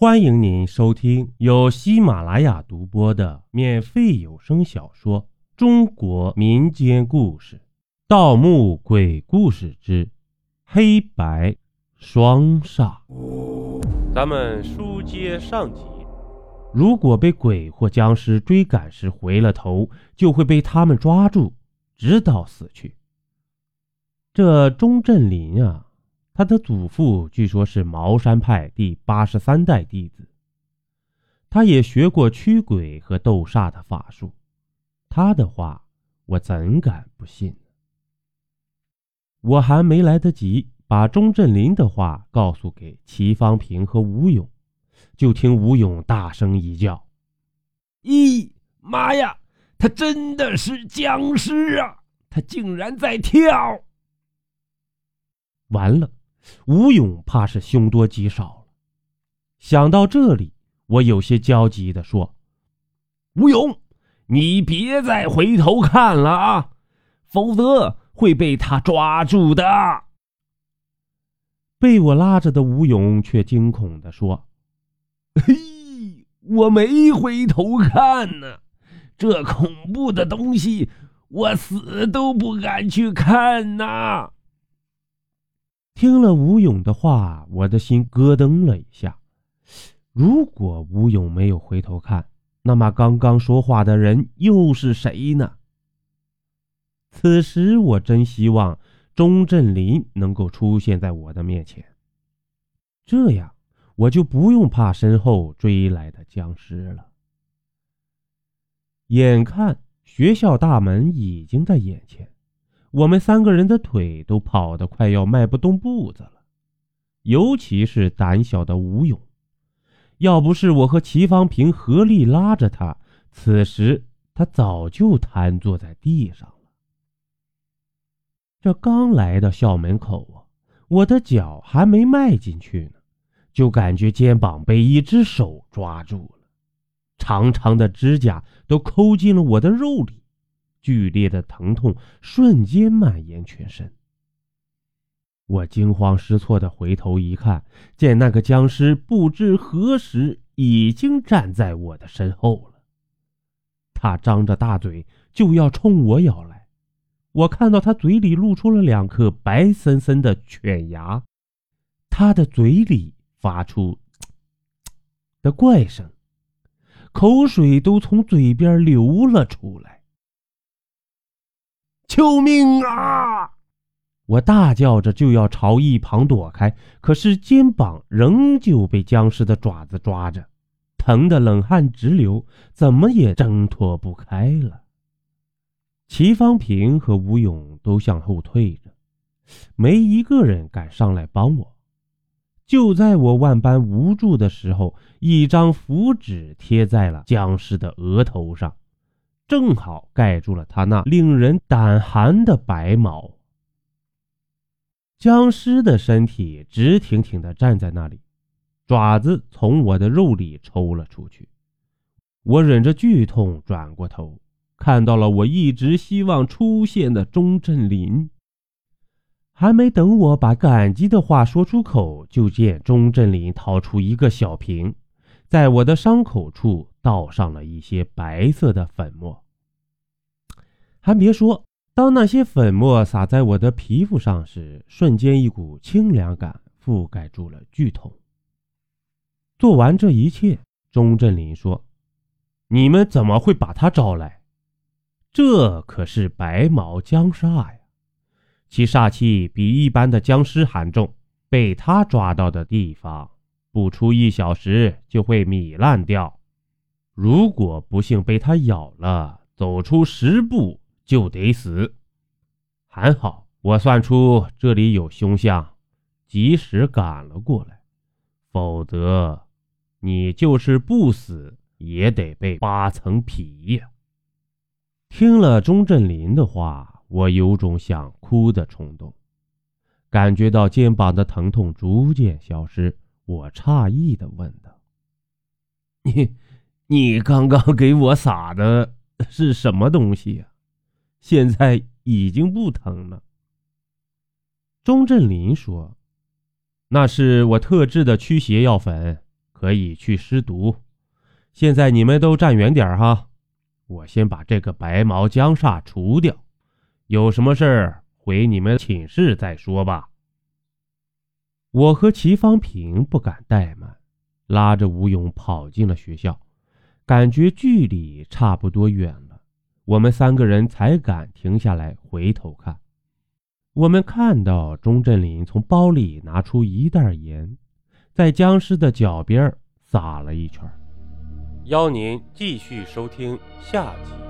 欢迎您收听由喜马拉雅独播的免费有声小说《中国民间故事·盗墓鬼故事之黑白双煞》。咱们书接上集，如果被鬼或僵尸追赶时回了头，就会被他们抓住，直到死去。这钟镇林啊。他的祖父据说是茅山派第八十三代弟子，他也学过驱鬼和斗煞的法术。他的话，我怎敢不信？我还没来得及把钟振林的话告诉给齐方平和吴勇，就听吴勇大声一叫：“咦，妈呀！他真的是僵尸啊！他竟然在跳！”完了。吴勇怕是凶多吉少了。想到这里，我有些焦急地说：“吴勇，你别再回头看了啊，否则会被他抓住的。”被我拉着的吴勇却惊恐地说：“嘿，我没回头看呢，这恐怖的东西，我死都不敢去看呐。”听了吴勇的话，我的心咯噔了一下。如果吴勇没有回头看，那么刚刚说话的人又是谁呢？此时我真希望钟振林能够出现在我的面前，这样我就不用怕身后追来的僵尸了。眼看学校大门已经在眼前。我们三个人的腿都跑得快要迈不动步子了，尤其是胆小的吴勇，要不是我和齐方平合力拉着他，此时他早就瘫坐在地上了。这刚来到校门口啊，我的脚还没迈进去呢，就感觉肩膀被一只手抓住了，长长的指甲都抠进了我的肉里。剧烈的疼痛瞬间蔓延全身，我惊慌失措的回头一看，见那个僵尸不知何时已经站在我的身后了。他张着大嘴就要冲我咬来，我看到他嘴里露出了两颗白森森的犬牙，他的嘴里发出的怪声，口水都从嘴边流了出来。救命啊！我大叫着就要朝一旁躲开，可是肩膀仍旧被僵尸的爪子抓着，疼得冷汗直流，怎么也挣脱不开了。齐方平和吴勇都向后退着，没一个人敢上来帮我。就在我万般无助的时候，一张符纸贴在了僵尸的额头上。正好盖住了他那令人胆寒的白毛。僵尸的身体直挺挺地站在那里，爪子从我的肉里抽了出去。我忍着剧痛转过头，看到了我一直希望出现的钟镇林。还没等我把感激的话说出口，就见钟镇林掏出一个小瓶。在我的伤口处倒上了一些白色的粉末，还别说，当那些粉末洒在我的皮肤上时，瞬间一股清凉感覆盖住了剧痛。做完这一切，钟振林说：“你们怎么会把他招来？这可是白毛僵煞呀，其煞气比一般的僵尸还重，被他抓到的地方。”不出一小时就会糜烂掉，如果不幸被它咬了，走出十步就得死。还好我算出这里有凶相，及时赶了过来，否则你就是不死也得被扒层皮呀！听了钟镇林的话，我有种想哭的冲动，感觉到肩膀的疼痛逐渐消失。我诧异的问道：“你，你刚刚给我撒的是什么东西呀？现在已经不疼了。”钟振林说：“那是我特制的驱邪药粉，可以去尸毒。现在你们都站远点哈，我先把这个白毛僵煞除掉。有什么事儿回你们寝室再说吧。我和齐方平不敢怠慢，拉着吴勇跑进了学校。感觉距离差不多远了，我们三个人才敢停下来回头看。我们看到钟振林从包里拿出一袋盐，在僵尸的脚边撒了一圈。邀您继续收听下集。